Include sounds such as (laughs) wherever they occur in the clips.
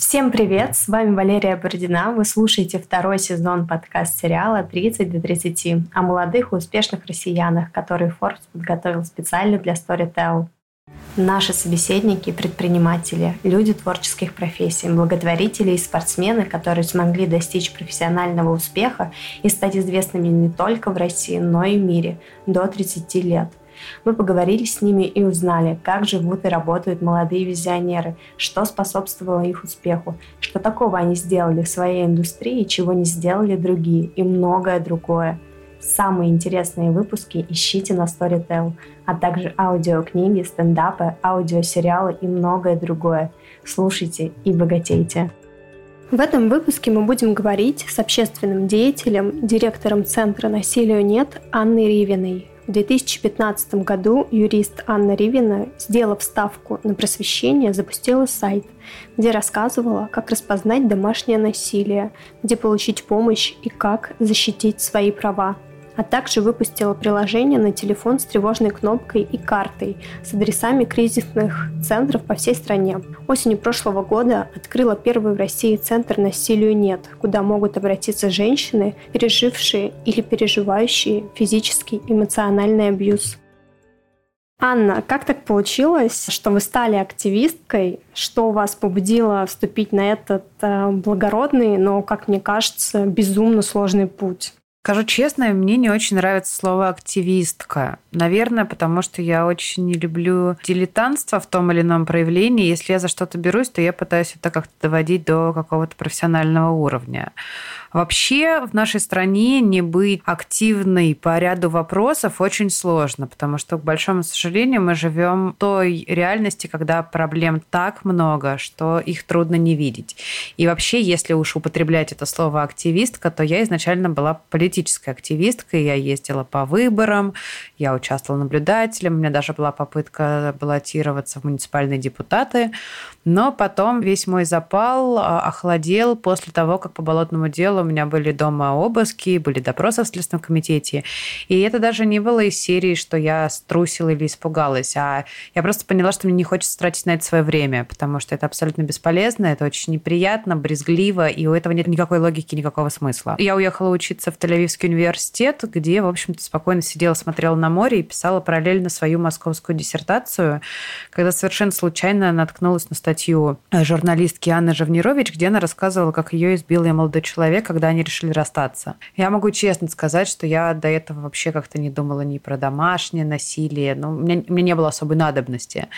Всем привет! С вами Валерия Бородина. Вы слушаете второй сезон подкаст-сериала «30 до 30» о молодых и успешных россиянах, которые Forbes подготовил специально для Storytel. Наши собеседники – предприниматели, люди творческих профессий, благотворители и спортсмены, которые смогли достичь профессионального успеха и стать известными не только в России, но и в мире до 30 лет. Мы поговорили с ними и узнали, как живут и работают молодые визионеры, что способствовало их успеху, что такого они сделали в своей индустрии, чего не сделали другие и многое другое. Самые интересные выпуски ищите на Storytel, а также аудиокниги, стендапы, аудиосериалы и многое другое. Слушайте и богатейте. В этом выпуске мы будем говорить с общественным деятелем, директором Центра «Насилию нет» Анной Ривиной. В 2015 году юрист Анна Ривина, сделав ставку на просвещение, запустила сайт, где рассказывала, как распознать домашнее насилие, где получить помощь и как защитить свои права а также выпустила приложение на телефон с тревожной кнопкой и картой с адресами кризисных центров по всей стране. Осенью прошлого года открыла первый в России центр «Насилию нет», куда могут обратиться женщины, пережившие или переживающие физический эмоциональный абьюз. Анна, как так получилось, что вы стали активисткой? Что вас побудило вступить на этот э, благородный, но, как мне кажется, безумно сложный путь? Скажу честно, мне не очень нравится слово «активистка». Наверное, потому что я очень не люблю дилетантство в том или ином проявлении. Если я за что-то берусь, то я пытаюсь это как-то доводить до какого-то профессионального уровня. Вообще в нашей стране не быть активной по ряду вопросов очень сложно, потому что, к большому сожалению, мы живем в той реальности, когда проблем так много, что их трудно не видеть. И вообще, если уж употреблять это слово активистка, то я изначально была политической активисткой, я ездила по выборам, я участвовала наблюдателем, у меня даже была попытка баллотироваться в муниципальные депутаты, но потом весь мой запал а, охладел после того, как по болотному делу у меня были дома обыски, были допросы в Следственном комитете. И это даже не было из серии, что я струсила или испугалась, а я просто поняла, что мне не хочется тратить на это свое время, потому что это абсолютно бесполезно, это очень неприятно, брезгливо, и у этого нет никакой логики, никакого смысла. Я уехала учиться в Тель-Авивский университет, где, в общем-то, спокойно сидела, смотрела на море и писала параллельно свою московскую диссертацию, когда совершенно случайно наткнулась на статью журналистки Анны Живнирович, где она рассказывала, как ее избил молодой человек, когда они решили расстаться. Я могу честно сказать, что я до этого вообще как-то не думала ни про домашнее насилие, ну, у меня, у меня не было особой надобности.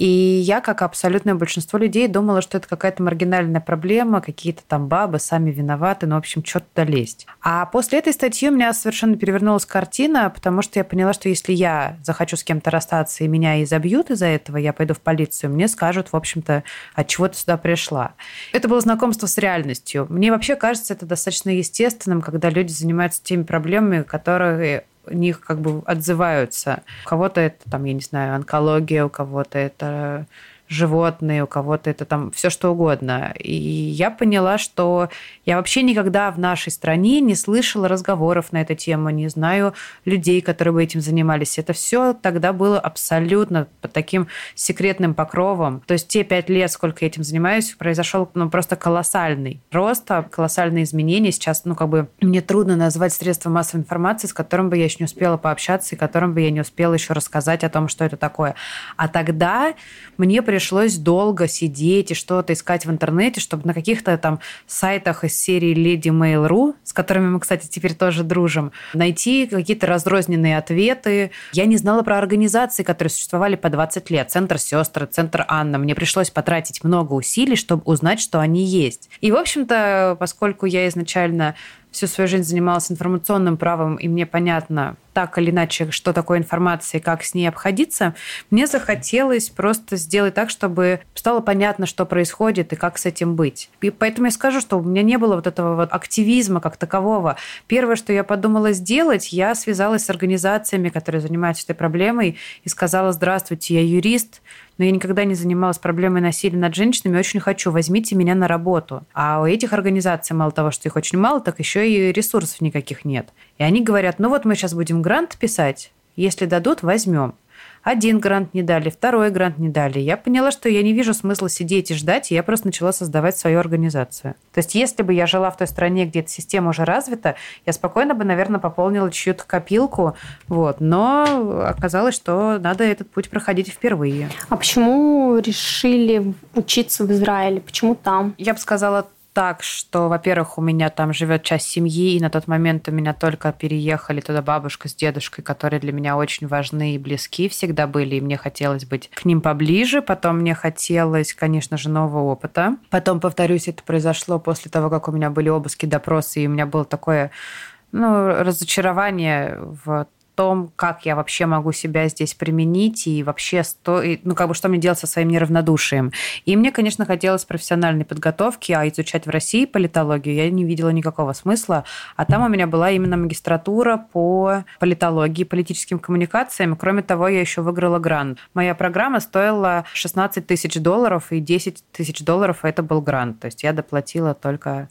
И я, как абсолютное большинство людей, думала, что это какая-то маргинальная проблема, какие-то там бабы сами виноваты, ну, в общем, что туда лезть. А после этой статьи у меня совершенно перевернулась картина, потому что я поняла, что если я захочу с кем-то расстаться и меня изобьют из-за этого, я пойду в полицию, мне скажут, в общем-то, от чего ты сюда пришла. Это было знакомство с реальностью. Мне вообще кажется это достаточно естественным, когда люди занимаются теми проблемами, которые них как бы отзываются. У кого-то это, там, я не знаю, онкология, у кого-то это животные, у кого-то это там все что угодно. И я поняла, что я вообще никогда в нашей стране не слышала разговоров на эту тему, не знаю людей, которые бы этим занимались. Это все тогда было абсолютно под таким секретным покровом. То есть те пять лет, сколько я этим занимаюсь, произошел ну, просто колоссальный рост, а колоссальные изменения. Сейчас, ну, как бы мне трудно назвать средства массовой информации, с которым бы я еще не успела пообщаться и которым бы я не успела еще рассказать о том, что это такое. А тогда мне пришлось пришлось долго сидеть и что-то искать в интернете, чтобы на каких-то там сайтах из серии Lady Mail.ru, с которыми мы, кстати, теперь тоже дружим, найти какие-то разрозненные ответы. Я не знала про организации, которые существовали по 20 лет. Центр сестры, Центр Анна. Мне пришлось потратить много усилий, чтобы узнать, что они есть. И, в общем-то, поскольку я изначально всю свою жизнь занималась информационным правом, и мне понятно так или иначе, что такое информация и как с ней обходиться, мне захотелось просто сделать так, чтобы стало понятно, что происходит и как с этим быть. И поэтому я скажу, что у меня не было вот этого вот активизма как такового. Первое, что я подумала сделать, я связалась с организациями, которые занимаются этой проблемой, и сказала, здравствуйте, я юрист, но я никогда не занималась проблемой насилия над женщинами, очень хочу, возьмите меня на работу. А у этих организаций мало того, что их очень мало, так еще и ресурсов никаких нет. И они говорят, ну вот мы сейчас будем грант писать, если дадут, возьмем. Один грант не дали, второй грант не дали. Я поняла, что я не вижу смысла сидеть и ждать, и я просто начала создавать свою организацию. То есть если бы я жила в той стране, где эта система уже развита, я спокойно бы, наверное, пополнила чью-то копилку, вот. но оказалось, что надо этот путь проходить впервые. А почему решили учиться в Израиле? Почему там? Я бы сказала так, что, во-первых, у меня там живет часть семьи, и на тот момент у меня только переехали туда бабушка с дедушкой, которые для меня очень важны и близки всегда были, и мне хотелось быть к ним поближе. Потом мне хотелось, конечно же, нового опыта. Потом, повторюсь, это произошло после того, как у меня были обыски, допросы, и у меня было такое ну, разочарование в том, как я вообще могу себя здесь применить и вообще, сто... ну, как бы, что мне делать со своим неравнодушием. И мне, конечно, хотелось профессиональной подготовки, а изучать в России политологию я не видела никакого смысла. А там у меня была именно магистратура по политологии, политическим коммуникациям. Кроме того, я еще выиграла грант. Моя программа стоила 16 тысяч долларов, и 10 тысяч долларов это был грант. То есть я доплатила только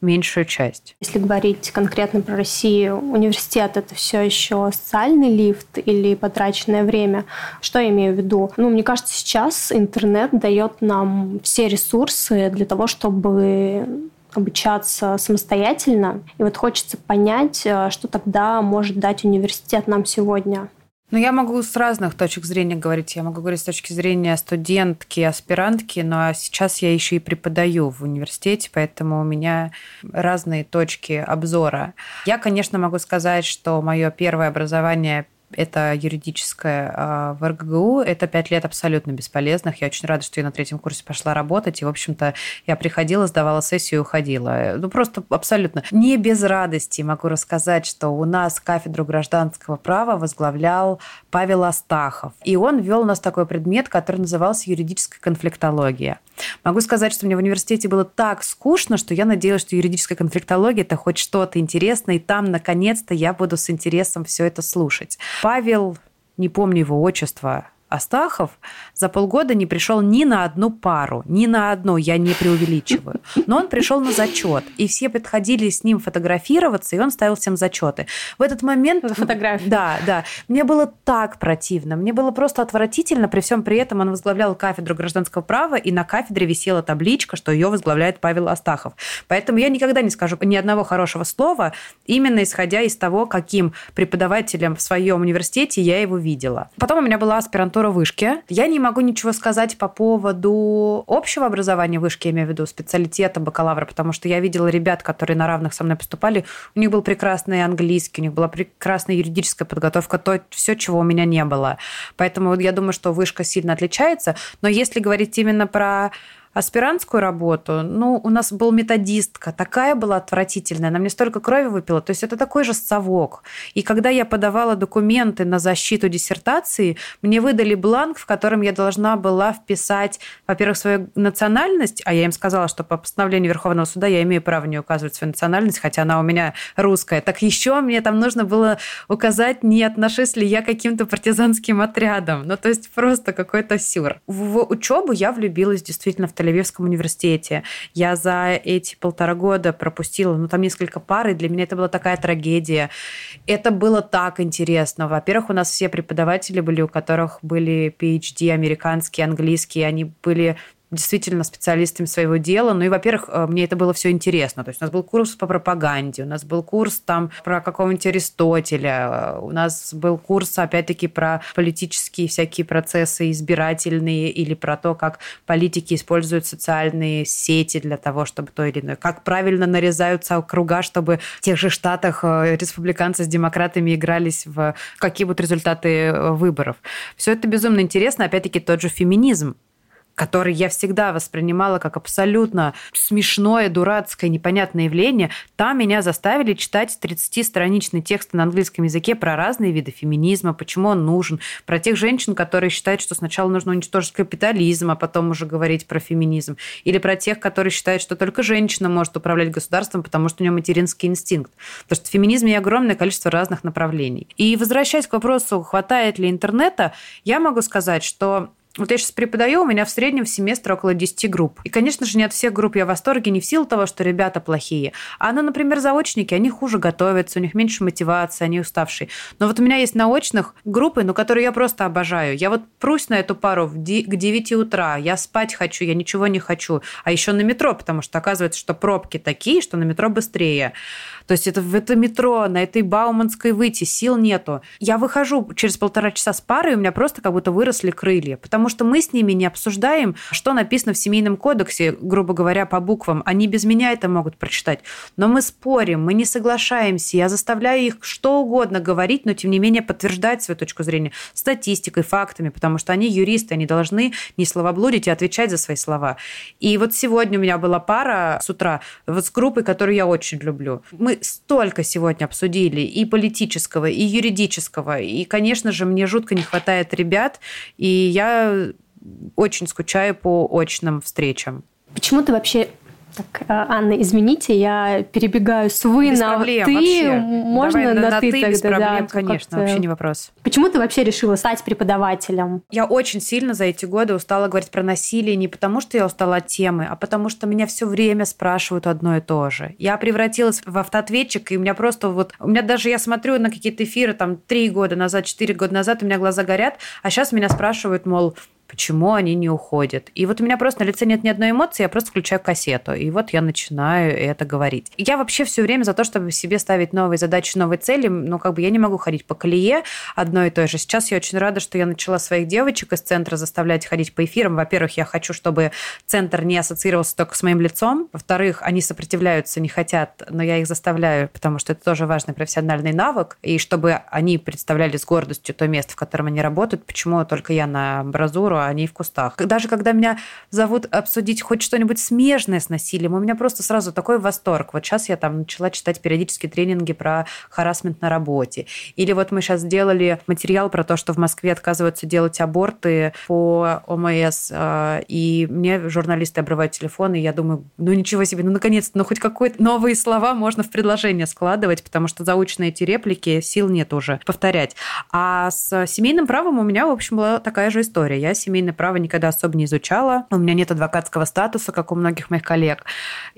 меньшую часть. Если говорить конкретно про Россию, университет это все еще социальный лифт или потраченное время? Что я имею в виду? Ну, мне кажется, сейчас интернет дает нам все ресурсы для того, чтобы обучаться самостоятельно. И вот хочется понять, э, что тогда может дать университет нам сегодня. Ну, я могу с разных точек зрения говорить. Я могу говорить с точки зрения студентки, аспирантки, но сейчас я еще и преподаю в университете, поэтому у меня разные точки обзора. Я, конечно, могу сказать, что мое первое образование это юридическое а, в РГГУ. Это пять лет абсолютно бесполезных. Я очень рада, что я на третьем курсе пошла работать. И, в общем-то, я приходила, сдавала сессию и уходила. Ну, просто абсолютно. Не без радости могу рассказать, что у нас кафедру гражданского права возглавлял Павел Астахов. И он вел у нас такой предмет, который назывался юридическая конфликтология. Могу сказать, что мне в университете было так скучно, что я надеялась, что юридическая конфликтология – это хоть что-то интересное, и там, наконец-то, я буду с интересом все это слушать. Павел, не помню его отчество, Астахов за полгода не пришел ни на одну пару, ни на одну, я не преувеличиваю. Но он пришел на зачет, и все подходили с ним фотографироваться, и он ставил всем зачеты. В этот момент... Фотографии. Да, да. Мне было так противно, мне было просто отвратительно, при всем при этом он возглавлял кафедру гражданского права, и на кафедре висела табличка, что ее возглавляет Павел Астахов. Поэтому я никогда не скажу ни одного хорошего слова, именно исходя из того, каким преподавателем в своем университете я его видела. Потом у меня была аспирантура аспирантура вышки. Я не могу ничего сказать по поводу общего образования вышки, я имею в виду специалитета бакалавра, потому что я видела ребят, которые на равных со мной поступали, у них был прекрасный английский, у них была прекрасная юридическая подготовка, то все, чего у меня не было. Поэтому я думаю, что вышка сильно отличается. Но если говорить именно про аспирантскую работу, ну, у нас был методистка, такая была отвратительная, она мне столько крови выпила, то есть это такой же совок. И когда я подавала документы на защиту диссертации, мне выдали бланк, в котором я должна была вписать, во-первых, свою национальность, а я им сказала, что по постановлению Верховного суда я имею право не указывать свою национальность, хотя она у меня русская. Так еще мне там нужно было указать, не отношусь ли я каким-то партизанским отрядам. Ну, то есть просто какой-то сюр. В учебу я влюбилась действительно в Тель-Авивском университете. Я за эти полтора года пропустила, ну, там несколько пар, и для меня это была такая трагедия. Это было так интересно. Во-первых, у нас все преподаватели были, у которых были PhD американские, английские, они были действительно специалистами своего дела. Ну и, во-первых, э, мне это было все интересно. То есть у нас был курс по пропаганде, у нас был курс там про какого-нибудь Аристотеля, э, у нас был курс, опять-таки, про политические всякие процессы избирательные или про то, как политики используют социальные сети для того, чтобы то или иное, как правильно нарезаются круга, чтобы в тех же штатах э, республиканцы с демократами игрались в какие будут результаты выборов. Все это безумно интересно. Опять-таки, тот же феминизм который я всегда воспринимала как абсолютно смешное, дурацкое, непонятное явление, там меня заставили читать 30-страничный текст на английском языке про разные виды феминизма, почему он нужен, про тех женщин, которые считают, что сначала нужно уничтожить капитализм, а потом уже говорить про феминизм, или про тех, которые считают, что только женщина может управлять государством, потому что у нее материнский инстинкт. Потому что в феминизме огромное количество разных направлений. И возвращаясь к вопросу, хватает ли интернета, я могу сказать, что Вот я сейчас преподаю, у меня в среднем в семестр около 10 групп. И, конечно же, не от всех групп я в восторге, не в силу того, что ребята плохие. А, ну, например, заочники, они хуже готовятся, у них меньше мотивации, они уставшие. Но вот у меня есть наочных группы, ну, которые я просто обожаю. Я вот прусь на эту пару к 9 утра, я спать хочу, я ничего не хочу. А еще на метро, потому что оказывается, что пробки такие, что на метро быстрее. То есть это в это метро, на этой Бауманской выйти, сил нету. Я выхожу через полтора часа с пары, и у меня просто как будто выросли крылья, потому что мы с ними не обсуждаем, что написано в семейном кодексе, грубо говоря, по буквам. Они без меня это могут прочитать. Но мы спорим, мы не соглашаемся. Я заставляю их что угодно говорить, но тем не менее подтверждать свою точку зрения статистикой, фактами, потому что они юристы, они должны не словоблудить и отвечать за свои слова. И вот сегодня у меня была пара с утра вот с группой, которую я очень люблю. Мы столько сегодня обсудили и политического, и юридического. И, конечно же, мне жутко не хватает ребят, и я очень скучаю по очным встречам. Почему ты вообще так, а, Анна, извините, я перебегаю с вы без на проблем, ты. Вообще. Можно Давай на, на ты, ты тогда, без проблем, да, конечно, вообще не вопрос. Почему ты вообще решила стать преподавателем? Я очень сильно за эти годы устала говорить про насилие не потому, что я устала от темы, а потому что меня все время спрашивают одно и то же. Я превратилась в автоответчик, и у меня просто вот... У меня даже, я смотрю на какие-то эфиры там три года назад, четыре года назад, у меня глаза горят, а сейчас меня спрашивают, мол, почему они не уходят. И вот у меня просто на лице нет ни одной эмоции, я просто включаю кассету, и вот я начинаю это говорить. Я вообще все время за то, чтобы себе ставить новые задачи, новые цели, но как бы я не могу ходить по колее одной и той же. Сейчас я очень рада, что я начала своих девочек из центра заставлять ходить по эфирам. Во-первых, я хочу, чтобы центр не ассоциировался только с моим лицом. Во-вторых, они сопротивляются, не хотят, но я их заставляю, потому что это тоже важный профессиональный навык, и чтобы они представляли с гордостью то место, в котором они работают, почему только я на амбразуру, а не в кустах. Даже когда меня зовут обсудить хоть что-нибудь смежное с насилием, у меня просто сразу такой восторг. Вот сейчас я там начала читать периодически тренинги про харасмент на работе. Или вот мы сейчас сделали материал про то, что в Москве отказываются делать аборты по ОМС, а, и мне журналисты обрывают телефон, и я думаю, ну ничего себе, ну наконец-то, ну хоть какие-то новые слова можно в предложение складывать, потому что заученные эти реплики сил нет уже повторять. А с семейным правом у меня, в общем, была такая же история. Я семейное право никогда особо не изучала. У меня нет адвокатского статуса, как у многих моих коллег.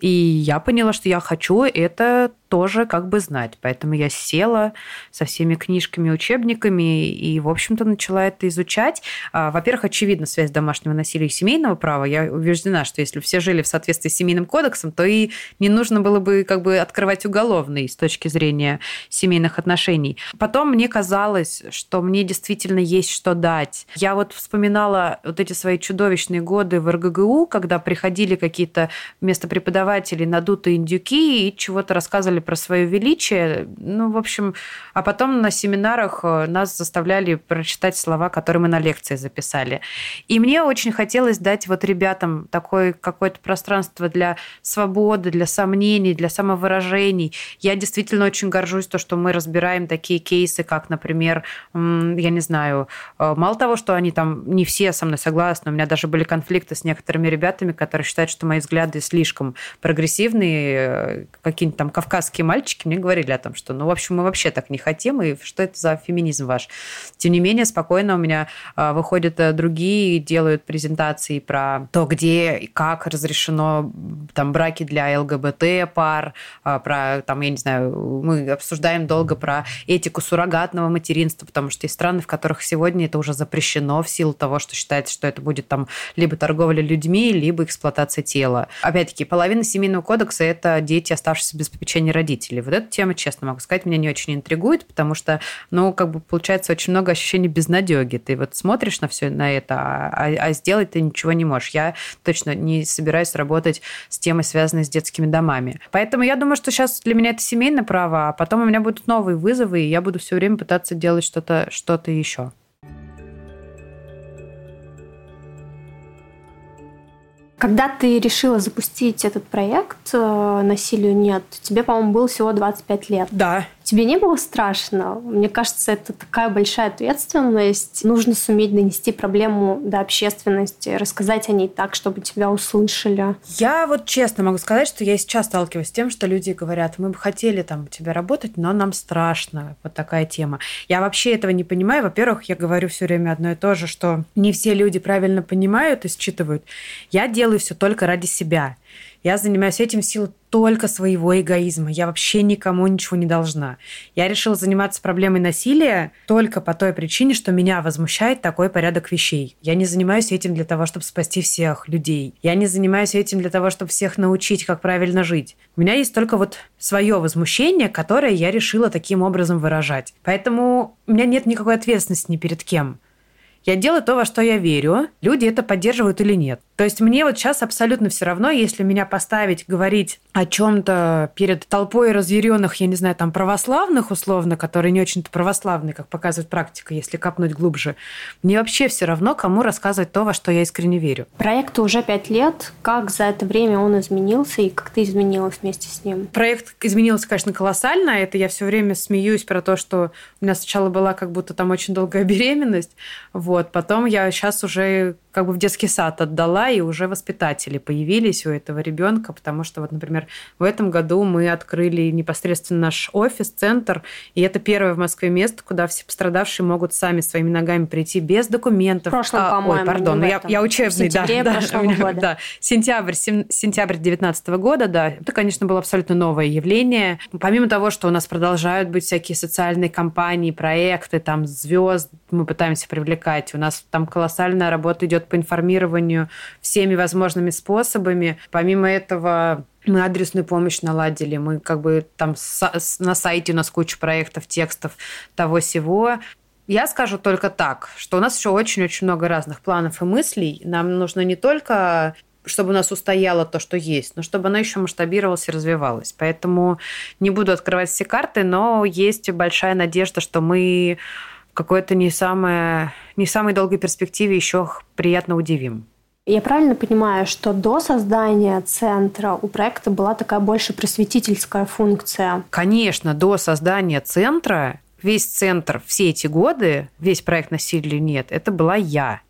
И я поняла, что я хочу это тоже как бы знать. Поэтому я села со всеми книжками, учебниками и, в общем-то, начала это изучать. А, во-первых, очевидно, связь домашнего насилия и семейного права. Я убеждена, что если все жили в соответствии с семейным кодексом, то и не нужно было бы как бы открывать уголовный с точки зрения семейных отношений. Потом мне казалось, что мне действительно есть что дать. Я вот вспоминала вот эти свои чудовищные годы в РГГУ, когда приходили какие-то вместо преподавателей надутые индюки и чего-то рассказывали про свое величие. Ну, в общем, а потом на семинарах э, нас заставляли прочитать слова, которые мы на лекции записали. И мне очень хотелось дать вот ребятам такое какое-то пространство для свободы, для сомнений, для самовыражений. Я действительно очень горжусь то, что мы разбираем такие кейсы, как, например, я не знаю, э, мало того, что они там не все со мной согласны, у меня даже были конфликты с некоторыми ребятами, которые считают, что мои взгляды слишком прогрессивные, э, какие-нибудь там кавказские казахские мальчики мне говорили о том, что, ну, в общем, мы вообще так не хотим, и что это за феминизм ваш? Тем не менее, спокойно у меня а, выходят э, другие, делают презентации про то, где и как разрешено там браки для ЛГБТ пар, а, про, там, я не знаю, мы обсуждаем долго про этику суррогатного материнства, потому что есть страны, в которых сегодня это уже запрещено в силу того, что считается, что это будет там либо торговля людьми, либо эксплуатация тела. Опять-таки, половина семейного кодекса – это дети, оставшиеся без попечения родителей. Вот эта тема, честно могу сказать, меня не очень интригует, потому что, ну, как бы получается очень много ощущений безнадеги. Ты вот смотришь на все на это, а, а сделать ты ничего не можешь. Я точно не собираюсь работать с темой, связанной с детскими домами. Поэтому я думаю, что сейчас для меня это семейное право, а потом у меня будут новые вызовы, и я буду все время пытаться делать что-то что еще. Когда ты решила запустить этот проект э, «Насилию нет», тебе, по-моему, было всего 25 лет. Да. Тебе не было страшно? Мне кажется, это такая большая ответственность. Нужно суметь донести проблему до общественности, рассказать о ней так, чтобы тебя услышали. Я вот честно могу сказать, что я сейчас сталкиваюсь с тем, что люди говорят, мы бы хотели там у тебя работать, но нам страшно. Вот такая тема. Я вообще этого не понимаю. Во-первых, я говорю все время одно и то же, что не все люди правильно понимают и считывают. Я делаю все только ради себя. Я занимаюсь этим в силу только своего эгоизма. Я вообще никому ничего не должна. Я решила заниматься проблемой насилия только по той причине, что меня возмущает такой порядок вещей. Я не занимаюсь этим для того, чтобы спасти всех людей. Я не занимаюсь этим для того, чтобы всех научить, как правильно жить. У меня есть только вот свое возмущение, которое я решила таким образом выражать. Поэтому у меня нет никакой ответственности ни перед кем. Я делаю то, во что я верю. Люди это поддерживают или нет. То есть мне вот сейчас абсолютно все равно, если меня поставить говорить о чем-то перед толпой разъяренных, я не знаю, там православных условно, которые не очень-то православные, как показывает практика, если копнуть глубже. Мне вообще все равно, кому рассказывать то, во что я искренне верю. Проекту уже пять лет. Как за это время он изменился и как ты изменилась вместе с ним? Проект изменился, конечно, колоссально. Это я все время смеюсь про то, что у меня сначала была как будто там очень долгая беременность. Вот. Потом я сейчас уже как бы в детский сад отдала, и уже воспитатели появились у этого ребенка, потому что вот, например, в этом году мы открыли непосредственно наш офис, центр, и это первое в Москве место, куда все пострадавшие могут сами своими ногами прийти без документов. В прошлом, а, Ой, пардон, я, я учебный, да, да, меня, года. да, сентябрь, сентябрь 2019 года, да, это, конечно, было абсолютно новое явление. Помимо того, что у нас продолжают быть всякие социальные кампании, проекты, там звезд мы пытаемся привлекать, у нас там колоссальная работа идет по информированию всеми возможными способами. Помимо этого, мы адресную помощь наладили, мы как бы там на сайте у нас куча проектов, текстов того всего. Я скажу только так, что у нас еще очень-очень много разных планов и мыслей. Нам нужно не только чтобы у нас устояло то, что есть, но чтобы оно еще масштабировалось и развивалось. Поэтому не буду открывать все карты, но есть большая надежда, что мы какой-то не, самое, не самой долгой перспективе еще приятно удивим. Я правильно понимаю, что до создания центра у проекта была такая больше просветительская функция? Конечно, до создания центра весь центр все эти годы, весь проект «Насилия нет», это была я.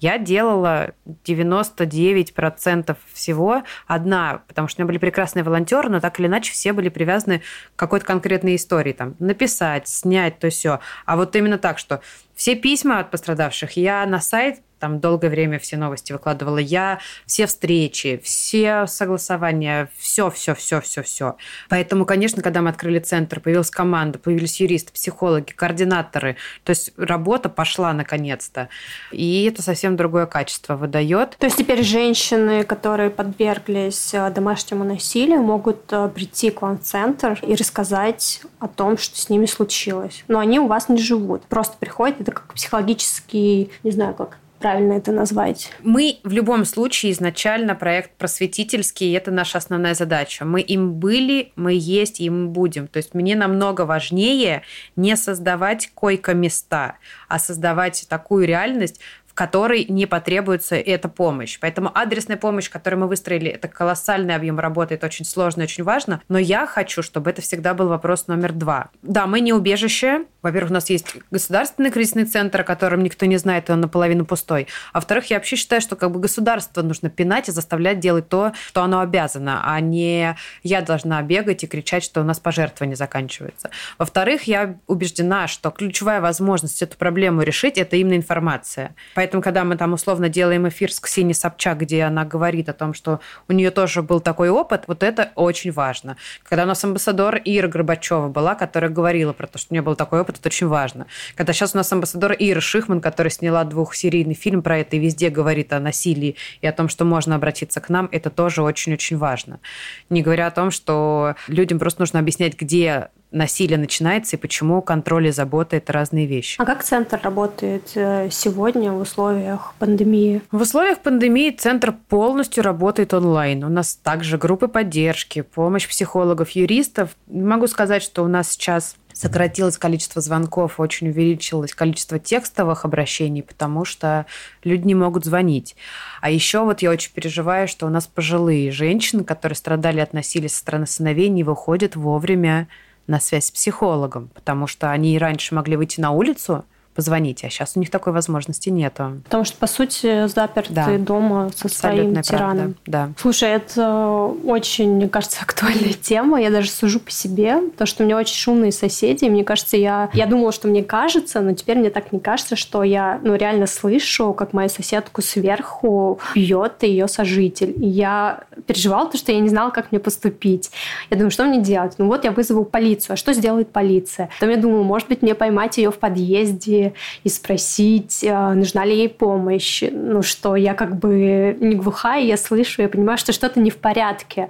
Я делала 99% всего одна, потому что у меня были прекрасные волонтеры, но так или иначе все были привязаны к какой-то конкретной истории. Там, написать, снять, то все. А вот именно так, что все письма от пострадавших я на сайт там долгое время все новости выкладывала я, все встречи, все согласования, все, все, все, все, все. Поэтому, конечно, когда мы открыли центр, появилась команда, появились юристы, психологи, координаторы, то есть работа пошла наконец-то. И это совсем другое качество выдает. То есть теперь женщины, которые подверглись э, домашнему насилию, могут э, прийти к вам в центр и рассказать о том, что с ними случилось. Но они у вас не живут. Просто приходят, это как психологический, не знаю, как правильно это назвать? Мы в любом случае изначально проект просветительский, и это наша основная задача. Мы им были, мы есть, и мы будем. То есть мне намного важнее не создавать койко-места, а создавать такую реальность, которой не потребуется эта помощь. Поэтому адресная помощь, которую мы выстроили, это колоссальный объем работы, это очень сложно очень важно. Но я хочу, чтобы это всегда был вопрос номер два. Да, мы не убежище. Во-первых, у нас есть государственный кризисный центр, о котором никто не знает, и он наполовину пустой. А во-вторых, я вообще считаю, что как бы государство нужно пинать и заставлять делать то, что оно обязано, а не я должна бегать и кричать, что у нас пожертвование заканчивается. Во-вторых, я убеждена, что ключевая возможность эту проблему решить – это именно информация. Поэтому, когда мы там условно делаем эфир с Ксенией Собчак, где она говорит о том, что у нее тоже был такой опыт, вот это очень важно. Когда у нас амбассадор Ира Горбачева была, которая говорила про то, что у нее был такой опыт, это очень важно. Когда сейчас у нас амбассадор Ира Шихман, которая сняла двухсерийный фильм про это и везде говорит о насилии и о том, что можно обратиться к нам, это тоже очень-очень важно. Не говоря о том, что людям просто нужно объяснять, где насилие начинается и почему контроль и забота – это разные вещи. А как центр работает э, сегодня в условиях пандемии? В условиях пандемии центр полностью работает онлайн. У нас также группы поддержки, помощь психологов, юристов. Могу сказать, что у нас сейчас сократилось количество звонков, очень увеличилось количество текстовых обращений, потому что люди не могут звонить. А еще вот я очень переживаю, что у нас пожилые женщины, которые страдали от насилия со стороны сыновей, не выходят вовремя на связь с психологом, потому что они раньше могли выйти на улицу, позвонить, а сейчас у них такой возможности нету. Потому что, по сути, заперты да. дома со своим тираном. Да. Слушай, это очень, мне кажется, (laughs) актуальная тема. Я даже сужу по себе, потому что у меня очень шумные соседи. И мне кажется, я, я думала, что мне кажется, но теперь мне так не кажется, что я ну, реально слышу, как мою соседку сверху бьет ее сожитель. И я переживала, потому что я не знала, как мне поступить. Я думаю, что мне делать? Ну вот я вызову полицию. А что сделает полиция? Потом я думаю, может быть, мне поймать ее в подъезде и спросить, э, нужна ли ей помощь. Ну, что я как бы не глухая, я слышу, я понимаю, что что-то не в порядке.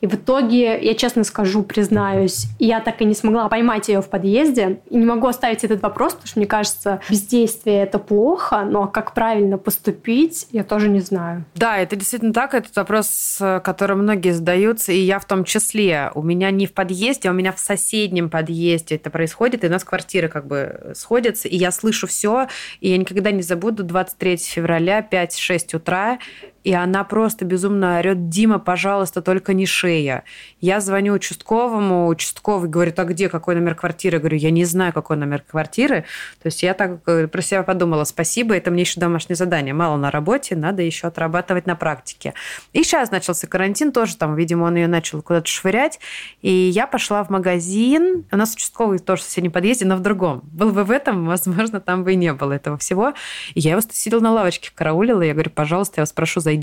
И в итоге, я честно скажу, признаюсь, я так и не смогла поймать ее в подъезде. И не могу оставить этот вопрос, потому что мне кажется, бездействие это плохо, но как правильно поступить, я тоже не знаю. Да, это действительно так. Этот вопрос, который многие задаются, и я в том числе. У меня не в подъезде, а у меня в соседнем подъезде это происходит, и у нас квартиры как бы сходятся, и я слышу все, и я никогда не забуду. 23 февраля, 5-6 утра, и она просто безумно орет, Дима, пожалуйста, только не шея. Я звоню участковому, участковый говорит, а где, какой номер квартиры? Я говорю, я не знаю, какой номер квартиры. То есть я так э, про себя подумала, спасибо, это мне еще домашнее задание. Мало на работе, надо еще отрабатывать на практике. И сейчас начался карантин тоже, там, видимо, он ее начал куда-то швырять. И я пошла в магазин. У нас участковый тоже в соседнем подъезде, но в другом. Был бы в этом, возможно, там бы и не было этого всего. И я его сидела на лавочке, караулила. Я говорю, пожалуйста, я вас прошу, зайдите.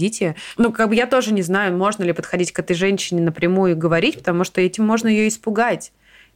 Ну, как бы я тоже не знаю, можно ли подходить к этой женщине напрямую и говорить, потому что этим можно ее испугать.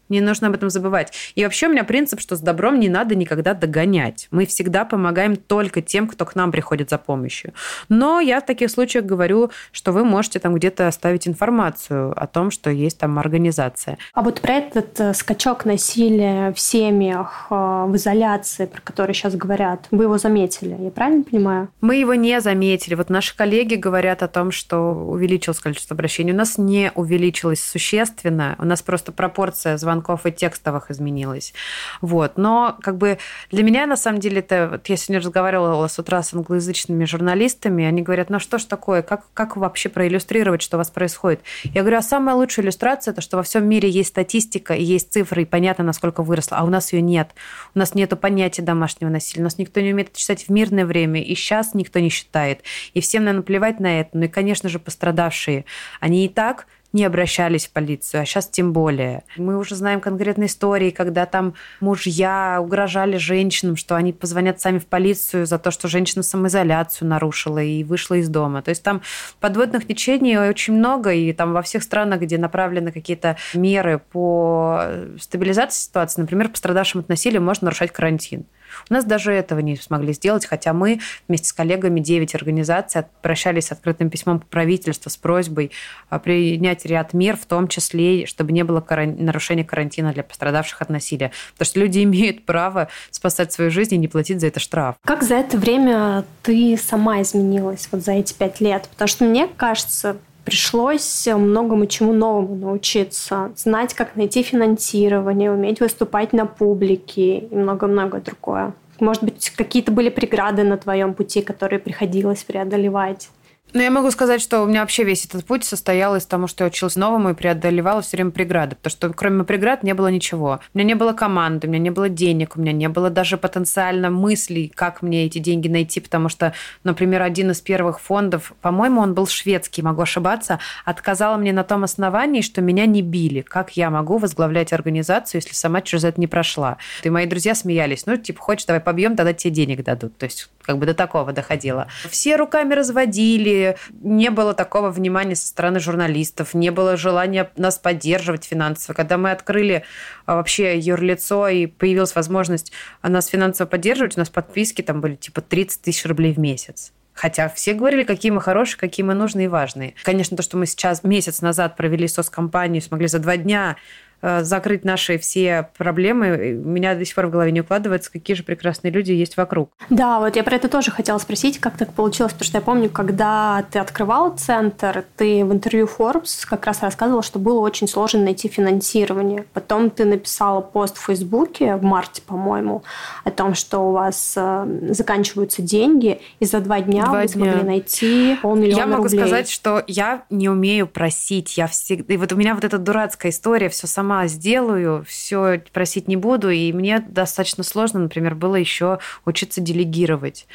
Не нужно об этом забывать. И вообще у меня принцип, что с добром не надо никогда догонять. Мы всегда помогаем только тем, кто к нам приходит за помощью. Но я в таких случаях говорю, что вы можете там где-то оставить информацию о том, что есть там организация. А вот про этот э, скачок насилия в семьях, э, в изоляции, про который сейчас говорят, вы его заметили, я правильно понимаю? Мы его не заметили. Вот наши коллеги говорят о том, что увеличилось количество обращений. У нас не увеличилось существенно. У нас просто пропорция звонков звонков и текстовых изменилось. Вот. Но как бы для меня, на самом деле, это... Вот я сегодня разговаривала с утра с англоязычными журналистами, они говорят, ну что ж такое, как, как вообще проиллюстрировать, что у вас происходит? Я говорю, а самая лучшая иллюстрация, это что во всем мире есть статистика, и есть цифры, и понятно, насколько выросло, а у нас ее нет. У нас нет понятия домашнего насилия, у нас никто не умеет это читать в мирное время, и сейчас никто не считает. И всем, наверное, плевать на это. Ну и, конечно же, пострадавшие. Они и так не обращались в полицию, а сейчас тем более. Мы уже знаем конкретные истории, когда там мужья угрожали женщинам, что они позвонят сами в полицию за то, что женщина самоизоляцию нарушила и вышла из дома. То есть там подводных течений очень много, и там во всех странах, где направлены какие-то меры по стабилизации ситуации, например, пострадавшим от насилия можно нарушать карантин. У нас даже этого не смогли сделать, хотя мы вместе с коллегами 9 организаций обращались с открытым письмом к правительству с просьбой а, принять ряд мер, в том числе, чтобы не было нарушения карантина для пострадавших от насилия. Потому что люди (laughs) имеют право спасать свою жизнь и не платить за это штраф. Как за это время ты сама изменилась, вот за эти пять лет? Потому что мне кажется, пришлось многому чему новому научиться. Знать, как найти финансирование, уметь выступать на публике и много-много другое. Может быть, какие-то были преграды на твоем пути, которые приходилось преодолевать? Ну, я могу сказать, что у меня вообще весь этот путь состоял из того, что я училась новому и преодолевала все время преграды. Потому что кроме преград не было ничего. У меня не было команды, у меня не было денег, у меня не было даже потенциально мыслей, как мне эти деньги найти. Потому что, например, один из первых фондов, по-моему, он был шведский, могу ошибаться, отказал мне на том основании, что меня не били. Как я могу возглавлять организацию, если сама через это не прошла? И мои друзья смеялись. Ну, типа, хочешь, давай побьем, тогда тебе денег дадут. То есть как бы до такого доходило. Все руками разводили, не было такого внимания со стороны журналистов, не было желания нас поддерживать финансово. Когда мы открыли а, вообще юрлицо и появилась возможность нас финансово поддерживать, у нас подписки там были типа 30 тысяч рублей в месяц. Хотя все говорили, какие мы хорошие, какие мы нужные и важные. Конечно, то, что мы сейчас месяц назад провели соцкомпанию, смогли за два дня закрыть наши все проблемы, у меня до сих пор в голове не укладывается, какие же прекрасные люди есть вокруг. Да, вот я про это тоже хотела спросить, как так получилось, потому что я помню, когда ты открывал центр, ты в интервью Forbes как раз рассказывала, что было очень сложно найти финансирование. Потом ты написала пост в Фейсбуке в марте, по-моему, о том, что у вас э, заканчиваются деньги, и за два дня два вы дня. смогли найти полмиллиона Я могу рублей. сказать, что я не умею просить, я всегда... И вот у меня вот эта дурацкая история, все сама сама сделаю, все просить не буду. И мне достаточно сложно, например, было еще учиться делегировать.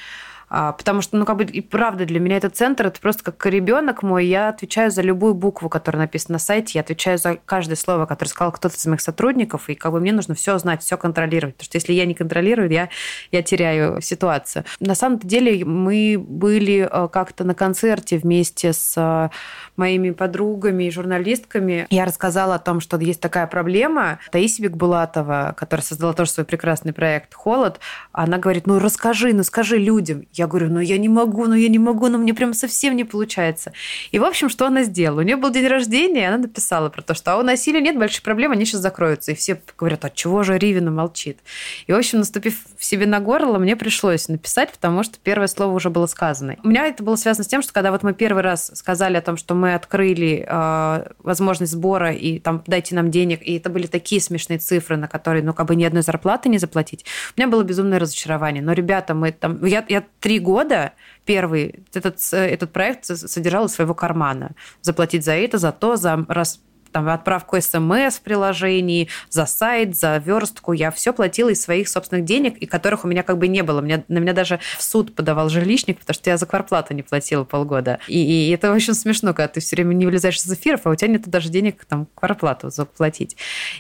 А, потому что, ну, как бы, и правда, для меня этот центр, это просто как ребенок мой, я отвечаю за любую букву, которая написана на сайте, я отвечаю за каждое слово, которое сказал кто-то из моих сотрудников, и как бы мне нужно все знать, все контролировать, потому что если я не контролирую, я, я теряю ситуацию. На самом деле мы были э, как-то на концерте вместе с э, моими подругами и журналистками. Я рассказала о том, что есть такая проблема. Таисия Бекбулатова, которая создала тоже свой прекрасный проект «Холод», она говорит, ну расскажи, ну скажи людям. Я говорю, ну я не могу, ну я не могу, ну мне прям совсем не получается. И, в общем, что она сделала? У нее был день рождения, и она написала про то, что а у насилия нет больших проблем, они сейчас закроются. И все говорят, а чего же Ривина молчит? И, в общем, наступив себе на горло, мне пришлось написать, потому что первое слово уже было сказано. У меня это было связано с тем, что когда вот мы первый раз сказали о том, что мы открыли э, возможность сбора и там дайте нам денег, и это были такие смешные цифры, на которые, ну, как бы ни одной зарплаты не заплатить, у меня было безумное разочарование. Но, ребята, мы там... Я, я три года первый этот, этот проект содержал из своего кармана. Заплатить за это, за то, за раз там, отправку смс в приложении, за сайт, за верстку. Я все платила из своих собственных денег, и которых у меня как бы не было. Меня, на меня даже в суд подавал жилищник, потому что я за кварплату не платила полгода. И, и это очень смешно, когда ты все время не вылезаешь из эфиров, а у тебя нет даже денег там кварплату заплатить.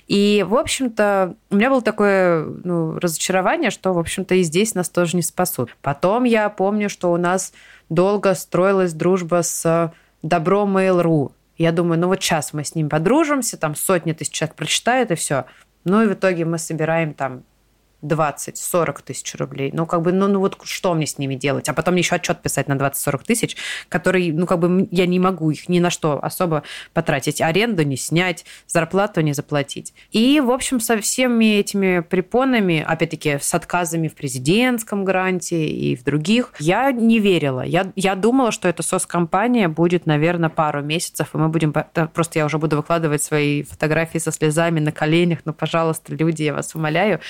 И, в общем-то, у меня было такое ну, разочарование, что, в общем-то, и здесь нас тоже не спасут. Потом я помню, что у нас долго строилась дружба с Добро Mail.ru. Я думаю, ну вот сейчас мы с ним подружимся, там сотни тысяч человек прочитают, и все. Ну и в итоге мы собираем там 20-40 тысяч рублей. Ну, как бы, ну, ну вот что мне с ними делать? А потом еще отчет писать на 20-40 тысяч, который, ну, как бы я не могу их ни на что особо потратить. Аренду не снять, зарплату не заплатить. И, в общем, со всеми этими препонами, опять-таки, с отказами в президентском гранте и в других, я не верила. Я, я думала, что эта соцкомпания будет, наверное, пару месяцев, и мы будем... Просто я уже буду выкладывать свои фотографии со слезами на коленях. Ну, пожалуйста, люди, я вас умоляю.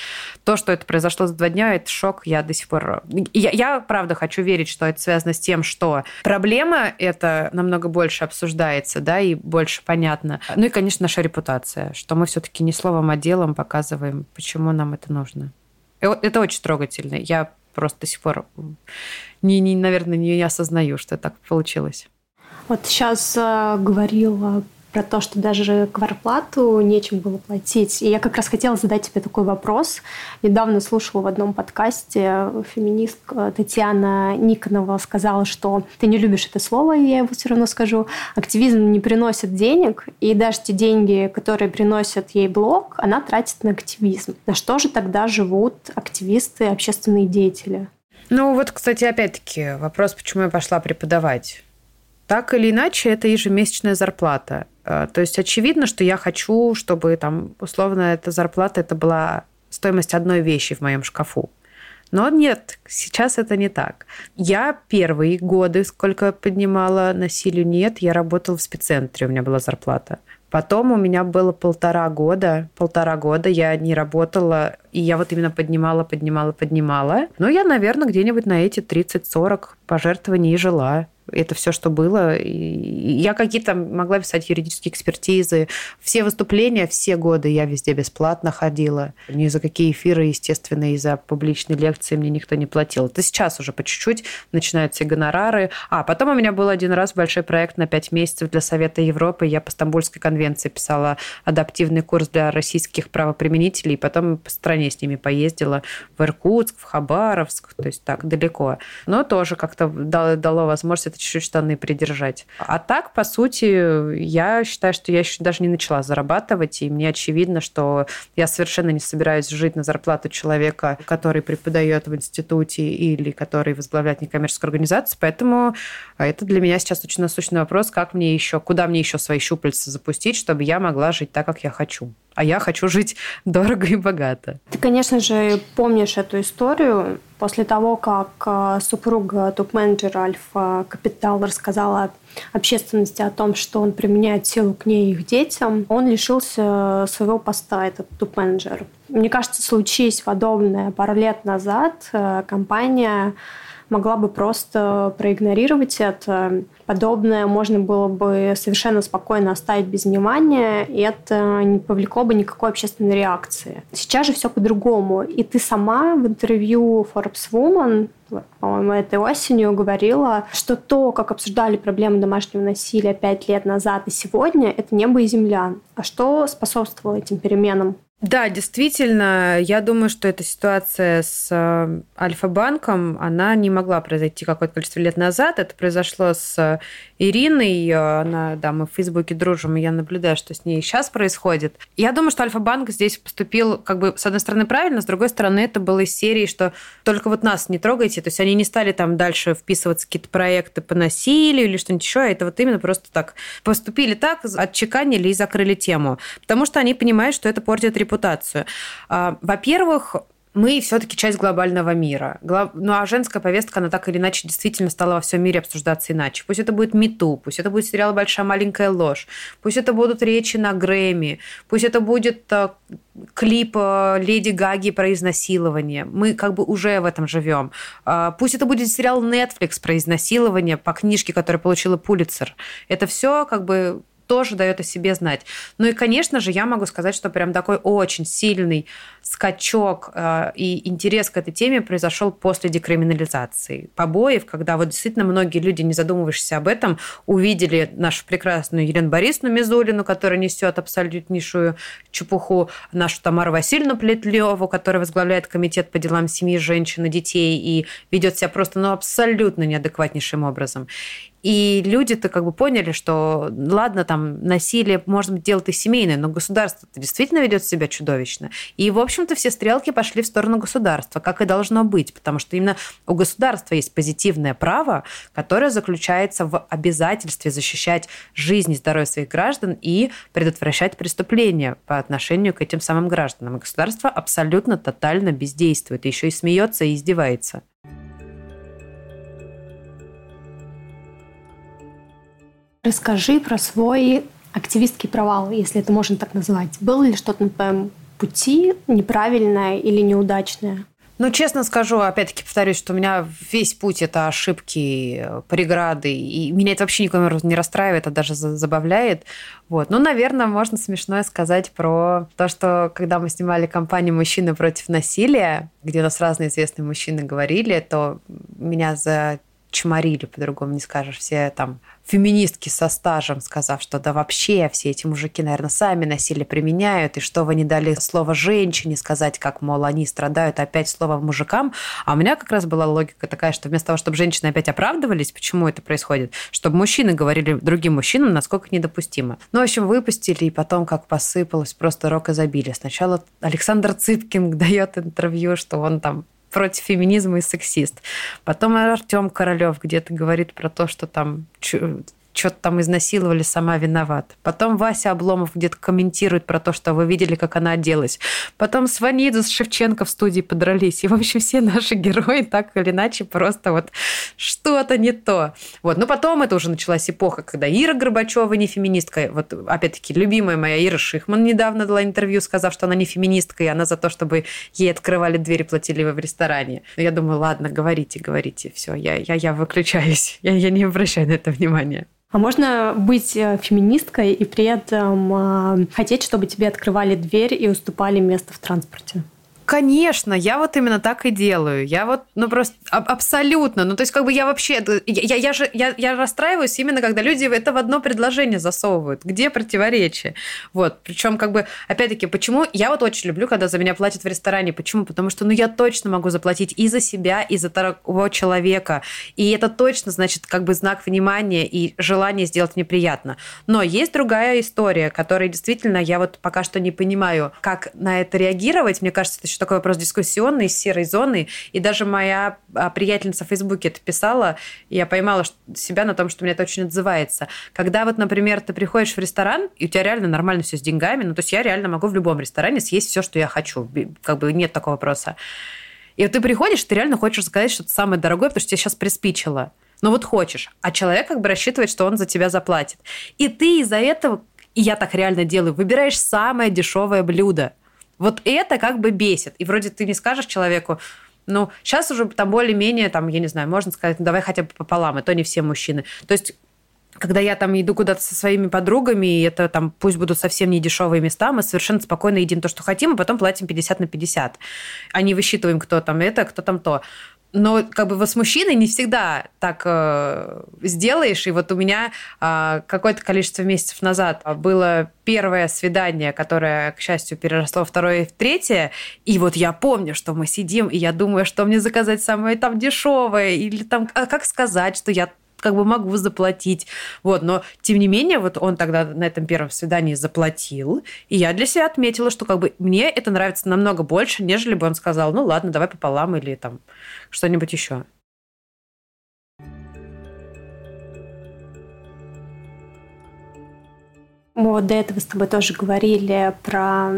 То, что это произошло за два дня, это шок. Я до сих пор... Я, я правда хочу верить, что это связано с тем, что проблема это намного больше обсуждается, да, и больше понятно. Ну и, конечно, наша репутация, что мы все-таки не словом, а делом показываем, почему нам это нужно. Это очень трогательно. Я просто до сих пор, не, не, наверное, не осознаю, что так получилось. Вот сейчас э, говорила про то, что даже кварплату нечем было платить. И я как раз хотела задать тебе такой вопрос. Недавно слушала в одном подкасте феминистка Татьяна Никонова сказала, что ты не любишь это слово, и я его все равно скажу. Активизм не приносит денег, и даже те деньги, которые приносят ей блог, она тратит на активизм. На что же тогда живут активисты, общественные деятели? Ну вот, кстати, опять-таки вопрос, почему я пошла преподавать. Так или иначе, это ежемесячная зарплата. Э, то есть очевидно, что я хочу, чтобы там условно эта зарплата это была стоимость одной вещи в моем шкафу. Но нет, сейчас это не так. Я первые годы, сколько поднимала насилию, нет, я работала в спеццентре, у меня была зарплата. Потом у меня было полтора года, полтора года я не работала, и я вот именно поднимала, поднимала, поднимала. Но я, наверное, где-нибудь на эти 30-40 пожертвований жила. Это все, что было. И я какие-то могла писать юридические экспертизы. Все выступления, все годы я везде бесплатно ходила. Ни за какие эфиры, естественно, и за публичные лекции мне никто не платил. Это сейчас уже по чуть-чуть начинаются гонорары. А потом у меня был один раз большой проект на 5 месяцев для Совета Европы. Я по Стамбульской конвенции писала адаптивный курс для российских правоприменителей. И потом по стране с ними поездила в Иркутск, в Хабаровск, то есть так далеко. Но тоже как-то дало возможность это чуть-чуть штаны придержать. А так, по сути, я считаю, что я еще даже не начала зарабатывать, и мне очевидно, что я совершенно не собираюсь жить на зарплату человека, который преподает в институте или который возглавляет некоммерческую организацию, поэтому это для меня сейчас очень насущный вопрос, как мне еще, куда мне еще свои щупальца запустить, чтобы я могла жить так, как я хочу а я хочу жить (laughs) дорого и богато. Ты, конечно же, помнишь эту историю. После того, как э, супруга топ-менеджера Альфа Капитал рассказала общественности о том, что он применяет силу к ней и их детям, он лишился своего поста, этот топ-менеджер. Мне кажется, случись подобное пару лет назад, э, компания могла бы просто проигнорировать это. Подобное можно было бы совершенно спокойно оставить без внимания, и это не повлекло бы никакой общественной реакции. Сейчас же все по-другому. И ты сама в интервью Forbes Woman по-моему, этой осенью говорила, что то, как обсуждали проблемы домашнего насилия пять лет назад и сегодня, это небо и земля. А что способствовало этим переменам? Да, действительно, я думаю, что эта ситуация с э, Альфа-банком, она не могла произойти какое-то количество лет назад. Это произошло с Ириной. Она, да, мы в Фейсбуке дружим, и я наблюдаю, что с ней сейчас происходит. Я думаю, что Альфа-банк здесь поступил, как бы, с одной стороны, правильно, с другой стороны, это было из серии, что только вот нас не трогайте. То есть они не стали там дальше вписываться какие-то проекты по насилию или что-нибудь еще, а это вот именно просто так поступили так, отчеканили и закрыли тему. Потому что они понимают, что это портит репутацию репутацию. А, во-первых, мы все-таки часть глобального мира. Ну а женская повестка, она так или иначе действительно стала во всем мире обсуждаться иначе. Пусть это будет Мету, пусть это будет сериал «Большая маленькая ложь», пусть это будут речи на Грэмми, пусть это будет э, клип э, Леди Гаги про изнасилование. Мы как бы уже в этом живем. А, пусть это будет сериал Netflix про изнасилование по книжке, которая получила Пулицер. Это все как бы тоже дает о себе знать. Ну и, конечно же, я могу сказать, что прям такой очень сильный скачок э, и интерес к этой теме произошел после декриминализации побоев, когда вот действительно многие люди, не задумывающиеся об этом, увидели нашу прекрасную Елену Борисовну Мизулину, которая несет абсолютнейшую чепуху, нашу Тамару Васильевну Плетлеву, которая возглавляет комитет по делам семьи, женщин и детей и ведет себя просто ну, абсолютно неадекватнейшим образом. И люди-то как бы поняли, что ладно, там насилие, может быть, дело-то семейное, но государство действительно ведет себя чудовищно. И, в общем-то, все стрелки пошли в сторону государства, как и должно быть, потому что именно у государства есть позитивное право, которое заключается в обязательстве защищать жизнь и здоровье своих граждан и предотвращать преступления по отношению к этим самым гражданам. И государство абсолютно тотально бездействует, еще и смеется и издевается. Расскажи про свой активистский провал, если это можно так назвать. Было ли что-то на твоем пути неправильное или неудачное? Ну, честно скажу, опять-таки повторюсь, что у меня весь путь это ошибки, преграды, и меня это вообще никаким образом не расстраивает, а даже забавляет. Вот. Ну, наверное, можно смешное сказать про то, что когда мы снимали компанию «Мужчины против насилия», где у нас разные известные мужчины говорили, то меня зачморили, по-другому не скажешь, все там феминистки со стажем, сказав, что да вообще все эти мужики, наверное, сами насилие применяют, и что вы не дали слово женщине сказать, как, мол, они страдают, опять слово мужикам. А у меня как раз была логика такая, что вместо того, чтобы женщины опять оправдывались, почему это происходит, чтобы мужчины говорили другим мужчинам, насколько недопустимо. Ну, в общем, выпустили, и потом как посыпалось просто рок изобилия. Сначала Александр Цыпкин (laughs) дает интервью, что он там против феминизма и сексист. Потом Артем Королев где-то говорит про то, что там что-то там изнасиловали, сама виноват. Потом Вася Обломов где-то комментирует про то, что вы видели, как она оделась. Потом Сванидзе с Шевченко в студии подрались. И, в общем, все наши герои так или иначе просто вот что-то не то. Вот. Но потом это уже началась эпоха, когда Ира Горбачева не феминистка. Вот, опять-таки, любимая моя Ира Шихман недавно дала интервью, сказав, что она не феминистка, и она за то, чтобы ей открывали двери, платили в ресторане. Но я думаю, ладно, говорите, говорите, все, я, я, я выключаюсь. Я, я не обращаю на это внимания. А можно быть э, феминисткой и при этом э, хотеть, чтобы тебе открывали дверь и уступали место в транспорте? Конечно, я вот именно так и делаю. Я вот, ну просто аб- абсолютно. Ну то есть как бы я вообще, я, я, же, я, я расстраиваюсь именно, когда люди это в одно предложение засовывают. Где противоречие? Вот. Причем как бы, опять-таки, почему? Я вот очень люблю, когда за меня платят в ресторане. Почему? Потому что, ну я точно могу заплатить и за себя, и за того человека. И это точно, значит, как бы знак внимания и желание сделать мне приятно. Но есть другая история, которая действительно я вот пока что не понимаю, как на это реагировать. Мне кажется, это еще такой вопрос дискуссионный, серой зоны. И даже моя а, приятельница в Фейсбуке это писала, и я поймала себя на том, что мне это очень отзывается. Когда вот, например, ты приходишь в ресторан, и у тебя реально нормально все с деньгами, ну, то есть я реально могу в любом ресторане съесть все, что я хочу. Как бы нет такого вопроса. И вот ты приходишь, ты реально хочешь заказать что-то самое дорогое, потому что тебе сейчас приспичило. Ну вот хочешь. А человек как бы рассчитывает, что он за тебя заплатит. И ты из-за этого, и я так реально делаю, выбираешь самое дешевое блюдо. Вот это как бы бесит. И вроде ты не скажешь человеку, Ну, сейчас уже там более-менее, там, я не знаю, можно сказать, ну, давай хотя бы пополам, и то не все мужчины. То есть когда я там иду куда-то со своими подругами, и это там пусть будут совсем не дешевые места, мы совершенно спокойно едим то, что хотим, а потом платим 50 на 50. А не высчитываем, кто там это, кто там то. Но как бы вот с мужчиной не всегда так э, сделаешь. И вот у меня э, какое-то количество месяцев назад было первое свидание, которое, к счастью, переросло второе и в третье. И вот я помню, что мы сидим, и я думаю, что мне заказать самое там дешевое, или там, а как сказать, что я как бы могу заплатить. Вот, но тем не менее, вот он тогда на этом первом свидании заплатил, и я для себя отметила, что как бы мне это нравится намного больше, нежели бы он сказал, ну ладно, давай пополам или там что-нибудь еще. Мы вот до этого с тобой тоже говорили про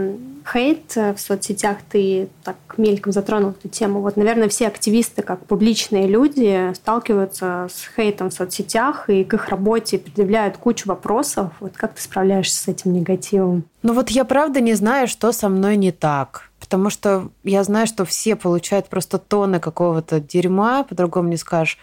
хейт в соцсетях. Ты так мельком затронул эту тему. Вот, наверное, все активисты, как публичные люди, сталкиваются с хейтом в соцсетях и к их работе предъявляют кучу вопросов. Вот как ты справляешься с этим негативом? Ну вот я правда не знаю, что со мной не так. Потому что я знаю, что все получают просто тонны какого-то дерьма, по-другому не скажешь,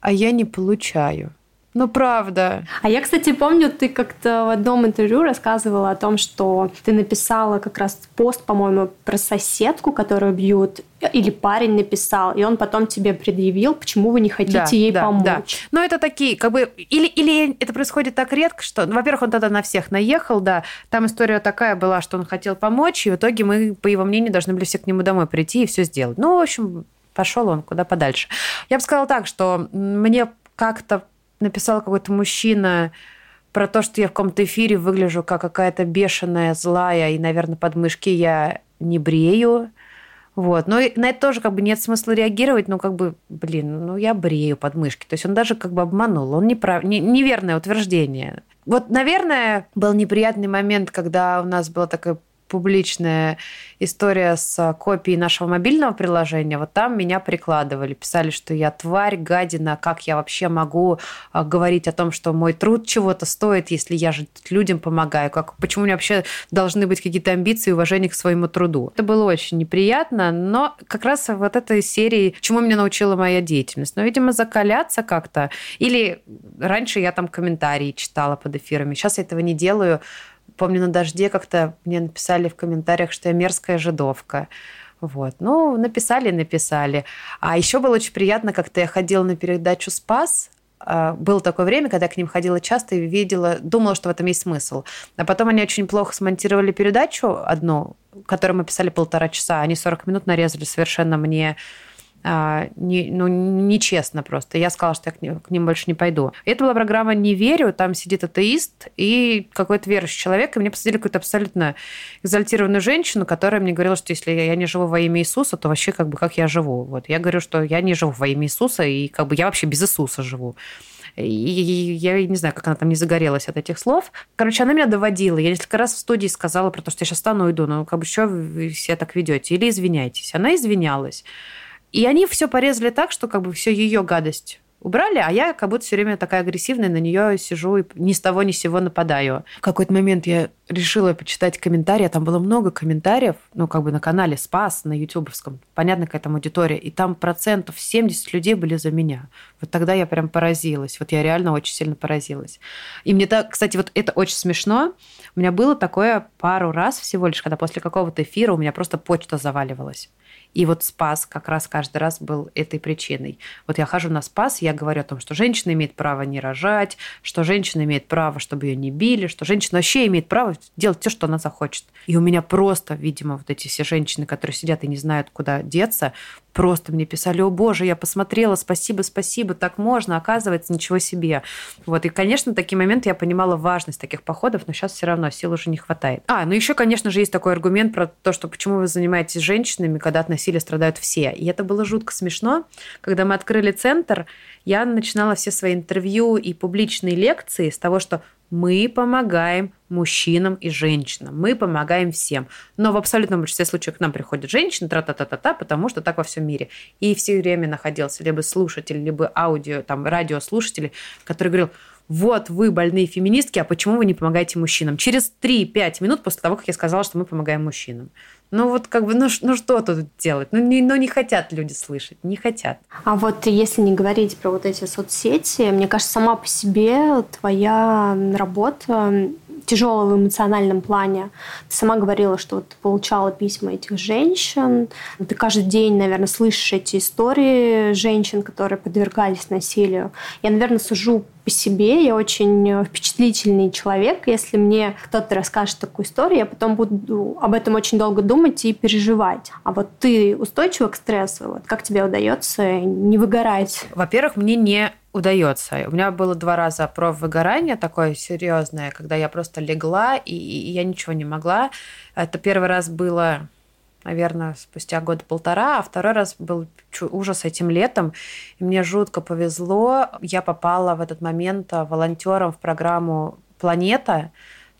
а я не получаю. Ну, правда. А я, кстати, помню, ты как-то в одном интервью рассказывала о том, что ты написала как раз пост, по-моему, про соседку, которую бьют, или парень написал, и он потом тебе предъявил, почему вы не хотите да, ей да, помочь. Да. Но это такие, как бы, или, или это происходит так редко, что, ну, во-первых, он тогда на всех наехал, да, там история такая была, что он хотел помочь, и в итоге мы, по его мнению, должны были все к нему домой прийти и все сделать. Ну, в общем, пошел он куда подальше. Я бы сказала так, что мне как-то написал какой-то мужчина про то, что я в каком-то эфире выгляжу как какая-то бешеная, злая, и, наверное, подмышки я не брею. Вот. Но на это тоже как бы нет смысла реагировать, ну как бы, блин, ну я брею подмышки. То есть он даже как бы обманул, он неправ... не, неверное утверждение. Вот, наверное, был неприятный момент, когда у нас было такое публичная история с копией нашего мобильного приложения, вот там меня прикладывали, писали, что я тварь, гадина, как я вообще могу а, говорить о том, что мой труд чего-то стоит, если я же людям помогаю, как, почему у меня вообще должны быть какие-то амбиции и уважение к своему труду. Это было очень неприятно, но как раз вот этой серии, чему меня научила моя деятельность. Но, видимо, закаляться как-то. Или раньше я там комментарии читала под эфирами, сейчас я этого не делаю, Помню, на дожде как-то мне написали в комментариях, что я мерзкая жидовка. Вот. Ну, написали, написали. А еще было очень приятно, как-то я ходила на передачу «Спас», а, было такое время, когда я к ним ходила часто и видела, думала, что в этом есть смысл. А потом они очень плохо смонтировали передачу одну, которую мы писали полтора часа. Они 40 минут нарезали совершенно мне не, ну, нечестно просто. Я сказала, что я к ним, к ним больше не пойду. Это была программа «Не верю», там сидит атеист и какой-то верующий человек, и мне посадили какую-то абсолютно экзальтированную женщину, которая мне говорила, что если я не живу во имя Иисуса, то вообще как бы как я живу. Вот. Я говорю, что я не живу во имя Иисуса, и как бы я вообще без Иисуса живу. И я не знаю, как она там не загорелась от этих слов. Короче, она меня доводила. Я несколько раз в студии сказала про то, что я сейчас стану и уйду. Ну, как бы, что вы себя так ведете? Или извиняйтесь. Она извинялась. И они все порезали так, что как бы все ее гадость убрали, а я как будто все время такая агрессивная, на нее сижу и ни с того ни с сего нападаю. В какой-то момент я решила почитать комментарии, там было много комментариев, ну, как бы на канале Спас, на ютубовском, понятно, какая там аудитория, и там процентов 70 людей были за меня. Вот тогда я прям поразилась, вот я реально очень сильно поразилась. И мне так, кстати, вот это очень смешно, у меня было такое пару раз всего лишь, когда после какого-то эфира у меня просто почта заваливалась. И вот спас как раз каждый раз был этой причиной. Вот я хожу на спас, я говорю о том, что женщина имеет право не рожать, что женщина имеет право, чтобы ее не били, что женщина вообще имеет право делать все, что она захочет. И у меня просто, видимо, вот эти все женщины, которые сидят и не знают, куда деться, просто мне писали, о боже, я посмотрела, спасибо, спасибо, так можно, оказывается, ничего себе. Вот, и, конечно, такие моменты я понимала важность таких походов, но сейчас все равно сил уже не хватает. А, ну еще, конечно же, есть такой аргумент про то, что почему вы занимаетесь женщинами, когда от насилия страдают все. И это было жутко смешно. Когда мы открыли центр, я начинала все свои интервью и публичные лекции с того, что мы помогаем мужчинам и женщинам. Мы помогаем всем. Но в абсолютном большинстве случаев к нам приходят женщины, тра-та-та-та-та, потому что так во всем мире. И все время находился либо слушатель, либо аудио, там, радиослушатель, который говорил, вот вы больные феминистки, а почему вы не помогаете мужчинам? Через 3-5 минут после того, как я сказала, что мы помогаем мужчинам. Ну вот как бы, ну, ну что тут делать? Ну не, ну не хотят люди слышать, не хотят. А вот если не говорить про вот эти соцсети, мне кажется, сама по себе твоя работа тяжелая в эмоциональном плане. Ты сама говорила, что вот ты получала письма этих женщин. Ты каждый день, наверное, слышишь эти истории женщин, которые подвергались насилию. Я, наверное, сужу по себе. Я очень впечатлительный человек. Если мне кто-то расскажет такую историю, я потом буду об этом очень долго думать и переживать. А вот ты устойчива к стрессу? Вот как тебе удается не выгорать? Во-первых, мне не удается. У меня было два раза про выгорание такое серьезное, когда я просто легла и, и я ничего не могла. Это первый раз было, наверное, спустя год полтора, а второй раз был ужас этим летом. И мне жутко повезло. Я попала в этот момент волонтером в программу «Планета»,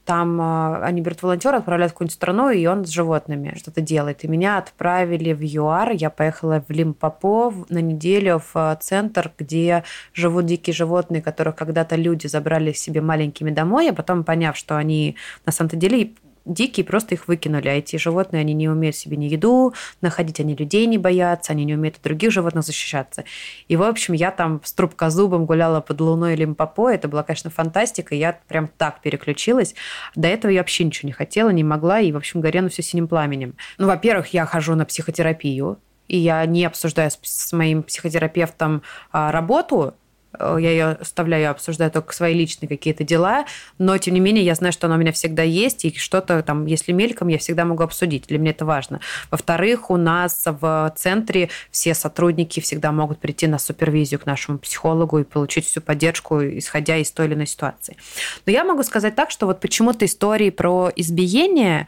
там а, они берут волонтера, отправляют в какую-нибудь страну, и он с животными что-то делает. И меня отправили в ЮАР. Я поехала в Лимпопо на неделю в а, центр, где живут дикие животные, которых когда-то люди забрали себе маленькими домой, а потом, поняв, что они на самом-то деле дикие, просто их выкинули. А эти животные, они не умеют себе ни еду находить, они людей не боятся, они не умеют от других животных защищаться. И, в общем, я там с трубкозубом гуляла под луной Лимпопо. Это была, конечно, фантастика. Я прям так переключилась. До этого я вообще ничего не хотела, не могла. И, в общем, горела все синим пламенем. Ну, во-первых, я хожу на психотерапию. И я не обсуждаю с моим психотерапевтом а, работу, я ее оставляю, обсуждаю только свои личные какие-то дела, но тем не менее я знаю, что она у меня всегда есть, и что-то там, если мельком, я всегда могу обсудить. Для меня это важно. Во-вторых, у нас в центре все сотрудники всегда могут прийти на супервизию к нашему психологу и получить всю поддержку, исходя из той или иной ситуации. Но я могу сказать так, что вот почему-то истории про избиение,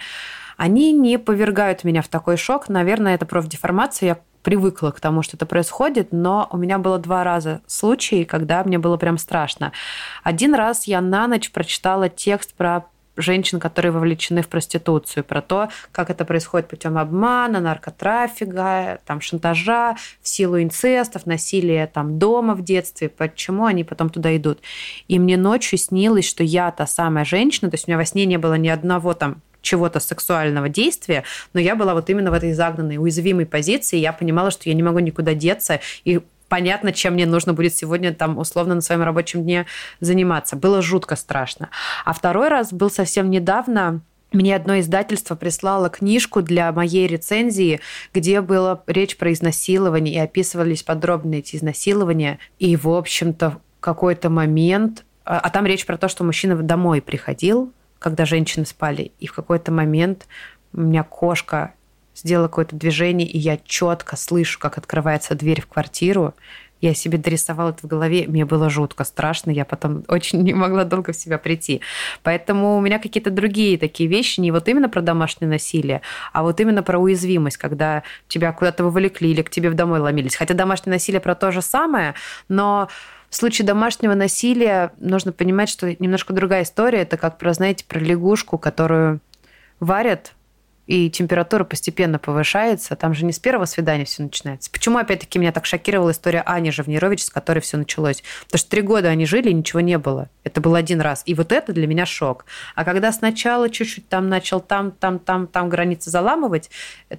они не повергают меня в такой шок. Наверное, это профдеформация. Я привыкла к тому, что это происходит, но у меня было два раза случаи, когда мне было прям страшно. Один раз я на ночь прочитала текст про женщин, которые вовлечены в проституцию, про то, как это происходит путем обмана, наркотрафика, там, шантажа, в силу инцестов, насилия там, дома в детстве, почему они потом туда идут. И мне ночью снилось, что я та самая женщина, то есть у меня во сне не было ни одного там чего-то сексуального действия, но я была вот именно в этой загнанной, уязвимой позиции, я понимала, что я не могу никуда деться, и понятно, чем мне нужно будет сегодня там условно на своем рабочем дне заниматься. Было жутко страшно. А второй раз был совсем недавно, мне одно издательство прислало книжку для моей рецензии, где была речь про изнасилование, и описывались подробно эти изнасилования. И, в общем-то, какой-то момент... А, а там речь про то, что мужчина домой приходил, когда женщины спали. И в какой-то момент у меня кошка сделала какое-то движение, и я четко слышу, как открывается дверь в квартиру. Я себе дорисовала это в голове, мне было жутко страшно, я потом (laughs) очень не могла долго в себя прийти. Поэтому у меня какие-то другие такие вещи, не вот именно про домашнее насилие, а вот именно про уязвимость, когда тебя куда-то вовлекли или к тебе в домой ломились. Хотя домашнее насилие про то же самое, но в случае домашнего насилия нужно понимать, что немножко другая история. Это как про, знаете, про лягушку, которую варят и температура постепенно повышается. Там же не с первого свидания все начинается. Почему, опять-таки, меня так шокировала история Ани Живнирович, с которой все началось? Потому что три года они жили, и ничего не было. Это был один раз. И вот это для меня шок. А когда сначала чуть-чуть там начал там, там, там, там границы заламывать,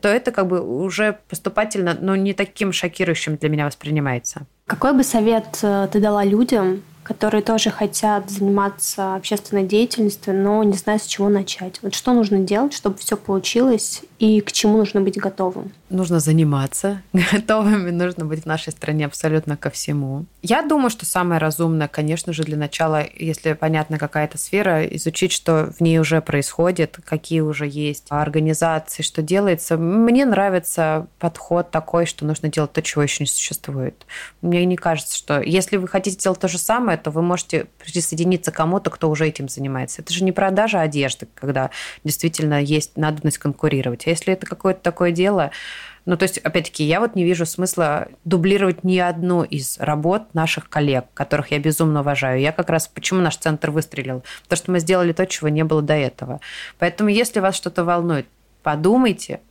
то это как бы уже поступательно, но не таким шокирующим для меня воспринимается. Какой бы совет э, ты дала людям, которые тоже хотят заниматься общественной деятельностью, но не знают, с чего начать. Вот что нужно делать, чтобы все получилось, и к чему нужно быть готовым? Нужно заниматься. (laughs) Готовыми нужно быть в нашей стране абсолютно ко всему. Я думаю, что самое разумное, конечно же, для начала, если понятна какая-то сфера, изучить, что в ней уже происходит, какие уже есть организации, что делается. Мне нравится подход такой, что нужно делать то, чего еще не существует. Мне не кажется, что если вы хотите делать то же самое, то вы можете присоединиться к кому-то, кто уже этим занимается. Это же не продажа одежды, когда действительно есть надобность конкурировать. Если это какое-то такое дело, ну, то есть, опять-таки, я вот не вижу смысла дублировать ни одну из работ наших коллег, которых я безумно уважаю. Я как раз, почему наш центр выстрелил? Потому что мы сделали то, чего не было до этого. Поэтому, если вас что-то волнует, подумайте,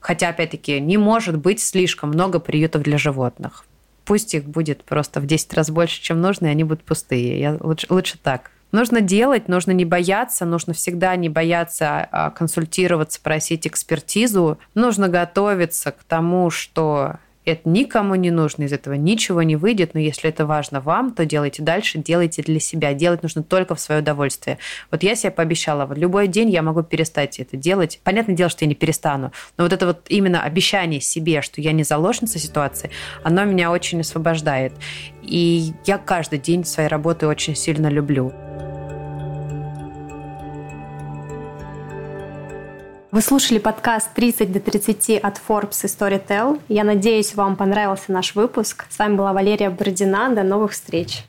хотя, опять-таки, не может быть слишком много приютов для животных пусть их будет просто в 10 раз больше, чем нужно, и они будут пустые. Я лучше, лучше так. Нужно делать, нужно не бояться, нужно всегда не бояться а, консультироваться, просить экспертизу. Нужно готовиться к тому, что это никому не нужно, из этого ничего не выйдет, но если это важно вам, то делайте дальше, делайте для себя. Делать нужно только в свое удовольствие. Вот я себе пообещала, вот любой день я могу перестать это делать. Понятное дело, что я не перестану, но вот это вот именно обещание себе, что я не заложница ситуации, оно меня очень освобождает. И я каждый день своей работы очень сильно люблю. Вы слушали подкаст 30 до 30 от Forbes и Storytel. Я надеюсь, вам понравился наш выпуск. С вами была Валерия Бородина. До новых встреч.